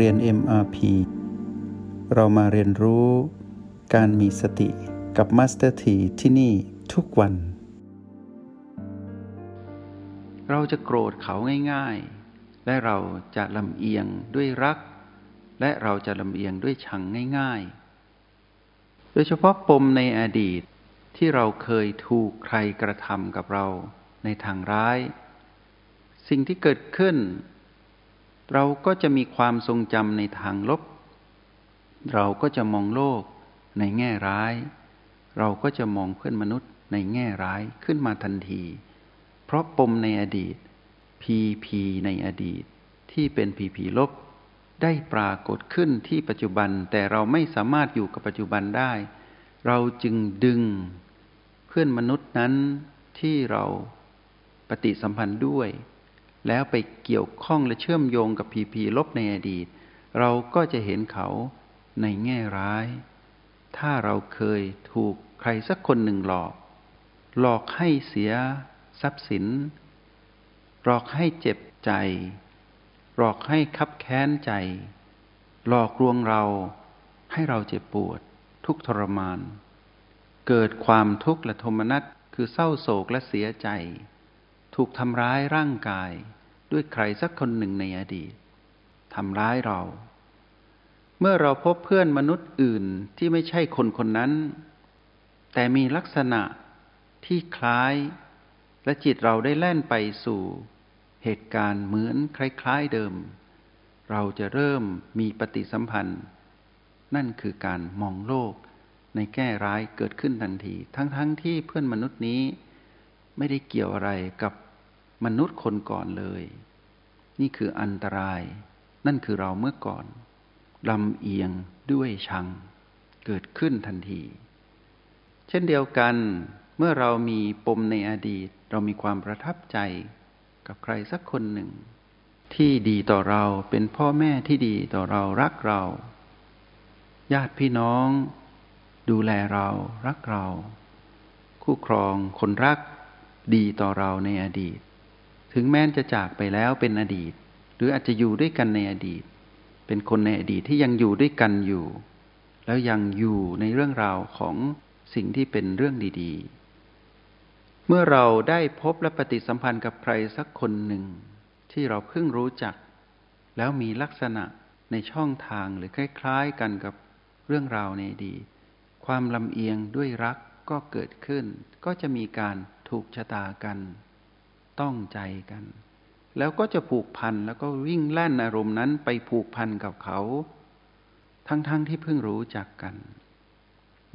เรียน MRP เรามาเรียนรู้การมีสติกับ Master T ที่ที่นี่ทุกวัน เราจะโกรธเขาง่ายๆ และเราจะลำเอียงด้วยรัก และเราจะลำเอียงด้วยชังง่ายๆ โดยเฉพาะปมในอดีตที่เราเคยถูกใครกระทำกับเราในทางร้าย สิ่งที่เกิดขึ้น เราก็จะมีความทรงจำในทางลบ เราก็จะมองโลกในแง่ร้าย เราก็จะมองเพื่อนมนุษย์ในแง่ร้ายขึ้นมาทันที เพราะปมในอดีต พีพีในอดีต ที่เป็นพีพีลบ ได้ปรากฏขึ้นที่ปัจจุบันแต่เราไม่สามารถอยู่กับปัจจุบันได้ เราจึงดึงเพื่อนมนุษย์นั้นที่เราปฏิสัมพันธ์ด้วย แล้วไปเกี่ยวข้องและเชื่อมโยงกับพีพีลบในอดีต เราก็จะเห็นเขาในแง่ร้าย ถ้าเราเคยถูกใครสักคนหนึ่งหลอก หลอกให้เสียทรัพย์สิน หลอกให้เจ็บใจ หลอกให้คับแค้นใจ หลอกลวงเราให้เราเจ็บปวด ทุกทรมาน เกิดความทุกข์และโทมนัสคือเศร้าโศกและเสียใจ ถูกทำร้ายร่างกายด้วยใครสักคนหนึ่งในอดีตทำร้ายเรา เมื่อเราพบเพื่อนมนุษย์อื่นที่ไม่ใช่คนคนนั้น แต่มีลักษณะที่คล้าย และจิตเราได้แล่นไปสู่ เหตุการณ์เหมือนคล้ายๆเดิม เราจะเริ่มมีปฏิสัมพันธ์ นั่นคือการมองโลกในแง่ร้ายเกิดขึ้นทันที ทั้งๆทที่เพื่อนมนุษย์นี้ ไม่ได้เกี่ยวอะไรกับ มนุษย์คนก่อนเลย นี่คืออันตราย นั่นคือเราเมื่อก่อนลำเอียงด้วยชัง เกิดขึ้นทันที เช่นเดียวกันเมื่อเรามีปมในอดีต เรามีความประทับใจกับใครสักคนหนึ่ง ที่ดีต่อเราเป็นพ่อแม่ที่ดีต่อเรารักเรา ญาติพี่น้อง ดูแลเรารักเรา คู่ครองคนรักดีต่อเราในอดีต ถึงแม้จะจากไปแล้วเป็นอดีต หรืออาจจะอยู่ด้วยกันในอดีต เป็นคนในอดีตที่ยังอยู่ด้วยกันอยู่ แล้วยังอยู่ในเรื่องราวของสิ่งที่เป็นเรื่องดี ๆ เมื่อเราได้พบและปฏิสัมพันธ์กับใครสักคนหนึ่ง ที่เราเพิ่งรู้จัก แล้วมีลักษณะในช่องทางหรือคล้ายๆกันกับเรื่องราวในอดีตความลำเอียงด้วยรักก็เกิดขึ้น ก็จะมีการถูกชะตากัน ต้องใจกัน แล้วก็จะผูกพันแล้วก็วิ่งแล่นอารมณ์นั้นไปผูกพันกับเขา ทั้งๆทที่เพิ่งรู้จักกัน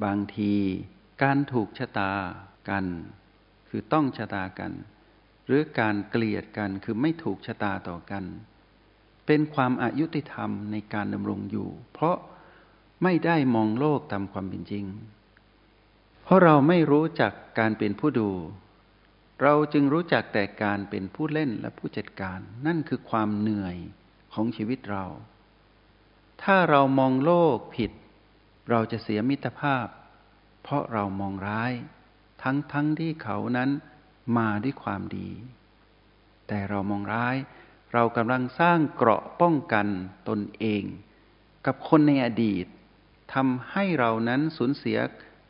บางทีการถูกชะตากัน คือต้องชะตากัน หรือการเกลียดกันคือไม่ถูกชะตาต่อกัน เป็นความอายุติธรรมในการดำรงอยู่ เพราะไม่ได้มองโลกตามความเป็นจริง เพราะเราไม่รู้จักการเป็นผู้ดู เราจึงรู้จักแต่การเป็นผู้เล่นและผู้จัดการ นั่นคือความเหนื่อยของชีวิตเรา ถ้าเรามองโลกผิด เราจะเสียมิตรภาพ เพราะเรามองร้าย ทั้งทั้งที่เขานั้นมาด้วยความดี แต่เรามองร้าย เรากำลังสร้างเกราะป้องกันตนเอง กับคนในอดีตทำให้เรานั้นสูญเสีย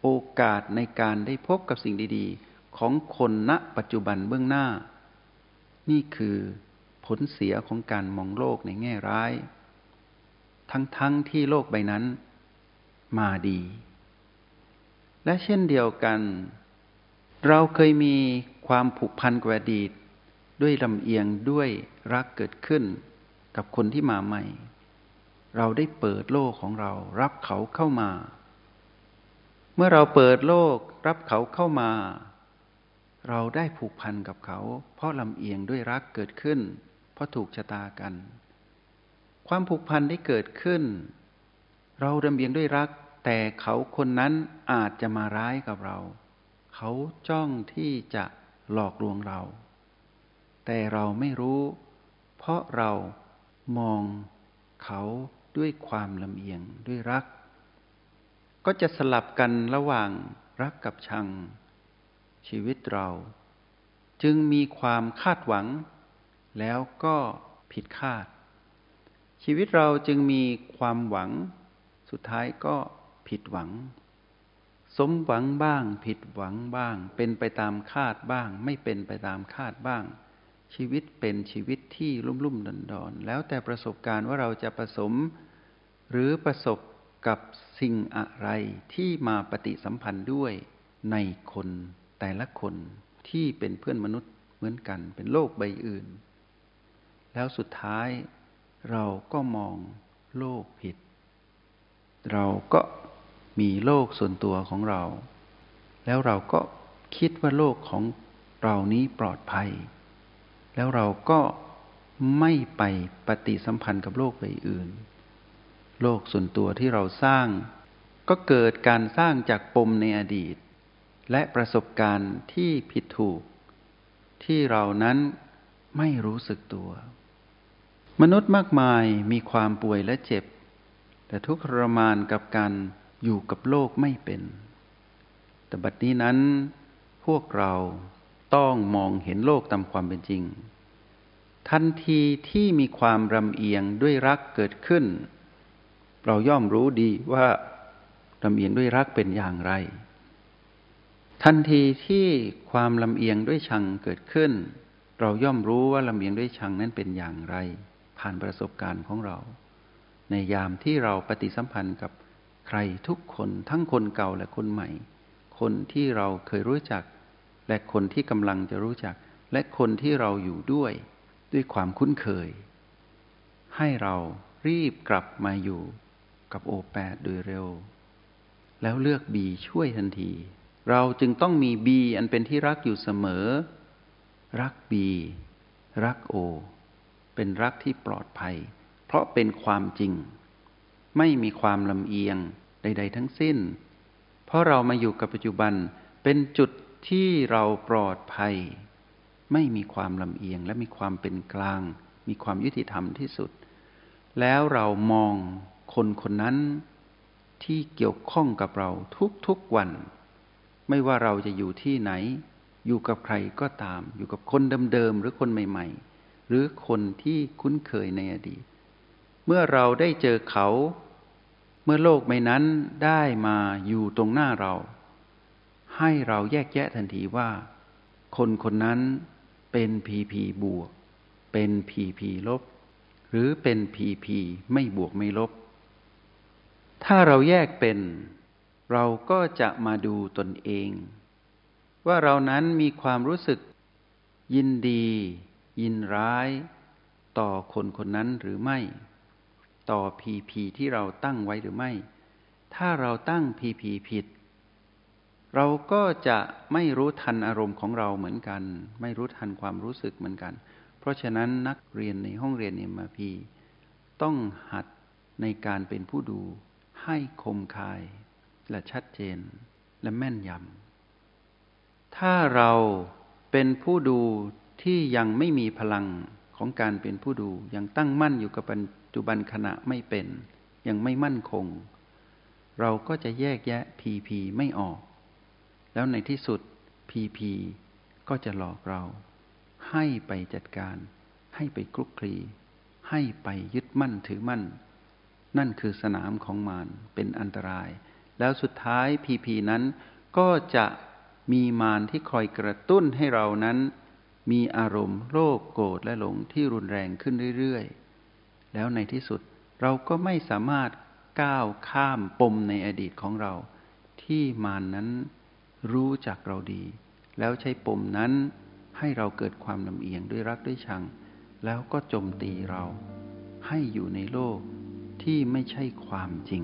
โอกาสในการได้พบกับสิ่งดี ๆ ของคนณปัจจุบันเบื้องหน้า นี่คือผลเสียของการมองโลกในแง่ร้าย ทั้งๆทที่โลกใบนั้นมาดี และเช่นเดียวกัน เราเคยมีความผูกพันกับอดีต ด้วยลำเอียงด้วยรักเกิดขึ้นกับคนที่มาใหม่ เราได้เปิดโลกของเรารับเขาเข้ามา เมื่อเราเปิดโลกรับเขาเข้ามา เราได้ผูกพันกับเขา เพราะลำเอียงด้วยรักเกิดขึ้น เพราะถูกชะตากัน ความผูกพันได้เกิดขึ้น เราลำเอียงด้วยรัก แต่เขาคนนั้นอาจจะมาร้ายกับเรา เขาจ้องที่จะหลอกลวงเรา แต่เราไม่รู้ เพราะเรามองเขาด้วยความลำเอียงด้วยรัก ก็จะสลับกันระหว่างรักกับชัง ชีวิตเรา จึงมีความคาดหวัง แล้วก็ผิดคาด ชีวิตเราจึงมีความหวัง สุดท้ายก็ผิดหวัง สมหวังบ้าง ผิดหวังบ้าง เป็นไปตามคาดบ้าง ไม่เป็นไปตามคาดบ้าง ชีวิตเป็นชีวิตที่ลุ่มลุ่มดอนดอนแล้วแต่ประสบการณ์ว่าเราจะผสม หรือประสบกับสิ่งอะไรที่มาปฏิสัมพันธ์ด้วยในคน แต่ละคนที่เป็นเพื่อนมนุษย์เหมือนกัน เป็นโลกใบอื่น แล้วสุดท้ายเราก็มองโลกผิด เราก็มีโลกส่วนตัวของเรา แล้วเราก็คิดว่าโลกของเรานี้ปลอดภัย แล้วเราก็ไม่ไปปฏิสัมพันธ์กับโลกใบอื่น โลกส่วนตัวที่เราสร้าง ก็เกิดการสร้างจากปมในอดีต และประสบการณ์ที่ผิดถูก ที่เรานั้นไม่รู้สึกตัว มนุษย์มากมายมีความป่วยและเจ็บ แต่ทุกข์ทรมานกับการอยู่กับโลกไม่เป็น แต่บัดนี้นั้น พวกเราต้องมองเห็นโลกตามความเป็นจริง ทันทีที่มีความรำเอียงด้วยรักเกิดขึ้น เราย่อมรู้ดีว่ารำเอียงด้วยรักเป็นอย่างไร ทันทีที่ความลำเอียงด้วยชังเกิดขึ้น เราย่อมรู้ว่าลำเอียงด้วยชังนั้นเป็นอย่างไร ผ่านประสบการณ์ของเรา ในยามที่เราปฏิสัมพันธ์กับใครทุกคนทั้งคนเก่าและคนใหม่ คนที่เราเคยรู้จัก และคนที่กำลังจะรู้จัก และคนที่เราอยู่ด้วยด้วยความคุ้นเคย ให้เรารีบกลับมาอยู่กับโอแปดโดยเร็ว แล้วเลือกบีช่วยทันที เราจึงต้องมีบีอันเป็นที่รักอยู่เสมอ รักบีรักโอเป็นรักที่ปลอดภัย เพราะเป็นความจริง ไม่มีความลำเอียงใด ๆ ทั้งสิ้น เพราะเรามาอยู่กับปัจจุบันเป็นจุดที่เราปลอดภัย ไม่มีความลำเอียงและมีความเป็นกลาง มีความยุติธรรมที่สุด แล้วเรามองคนคนนั้นที่เกี่ยวข้องกับเราทุกๆวัน ไม่ว่าเราจะอยู่ที่ไหน อยู่กับใครก็ตาม อยู่กับคนเดิมๆหรือคนใหม่ ๆ หรือคนที่คุ้นเคยในอดีต เมื่อเราได้เจอเขา เมื่อโลกใบนั้นได้มาอยู่ตรงหน้าเรา ให้เราแยกแยะทันทีว่า คนคนนั้นเป็นพีพีบวก เป็นพีพีลบ หรือเป็นพีพีไม่บวกไม่ลบ ถ้าเราแยกเป็น เราก็จะมาดูตนเอง ว่าเรานั้นมีความรู้สึก ยินดี ยินร้าย ต่อคนคนนั้นหรือไม่ ต่อพีพีที่เราตั้งไว้หรือไม่ ถ้าเราตั้งพีพีผิด เราก็จะไม่รู้ทันอารมณ์ของเราเหมือนกัน ไม่รู้ทันความรู้สึกเหมือนกัน เพราะฉะนั้นนักเรียนในห้องเรียนเอ็มพีต้องหัดในการเป็นผู้ดูให้คมคาย และชัดเจนและแม่นยำ ถ้าเราเป็นผู้ดูที่ยังไม่มีพลังของการเป็นผู้ดู ยังตั้งมั่นอยู่กับปัจจุบันขณะไม่เป็น ยังไม่มั่นคง เราก็จะแยกแยะพีพีไม่ออก แล้วในที่สุดพีพีก็จะหลอกเรา ให้ไปจัดการ ให้ไปคลุกคลี ให้ไปยึดมั่นถือมั่น นั่นคือสนามของมารเป็นอันตราย แล้วสุดท้ายพีพีนั้นก็จะมีมารที่คอยกระตุ้นให้เรานั้น มีอารมณ์โลภโกรธและหลงที่รุนแรงขึ้นเรื่อยๆ แล้วในที่สุดเราก็ไม่สามารถก้าวข้ามปมในอดีตของเรา ที่มานนั้นรู้จักเราดี แล้วใช้ปมนั้นให้เราเกิดความลำเอียงด้วยรักด้วยชัง แล้วก็โจมตีเรา ให้อยู่ในโลกที่ไม่ใช่ความจริง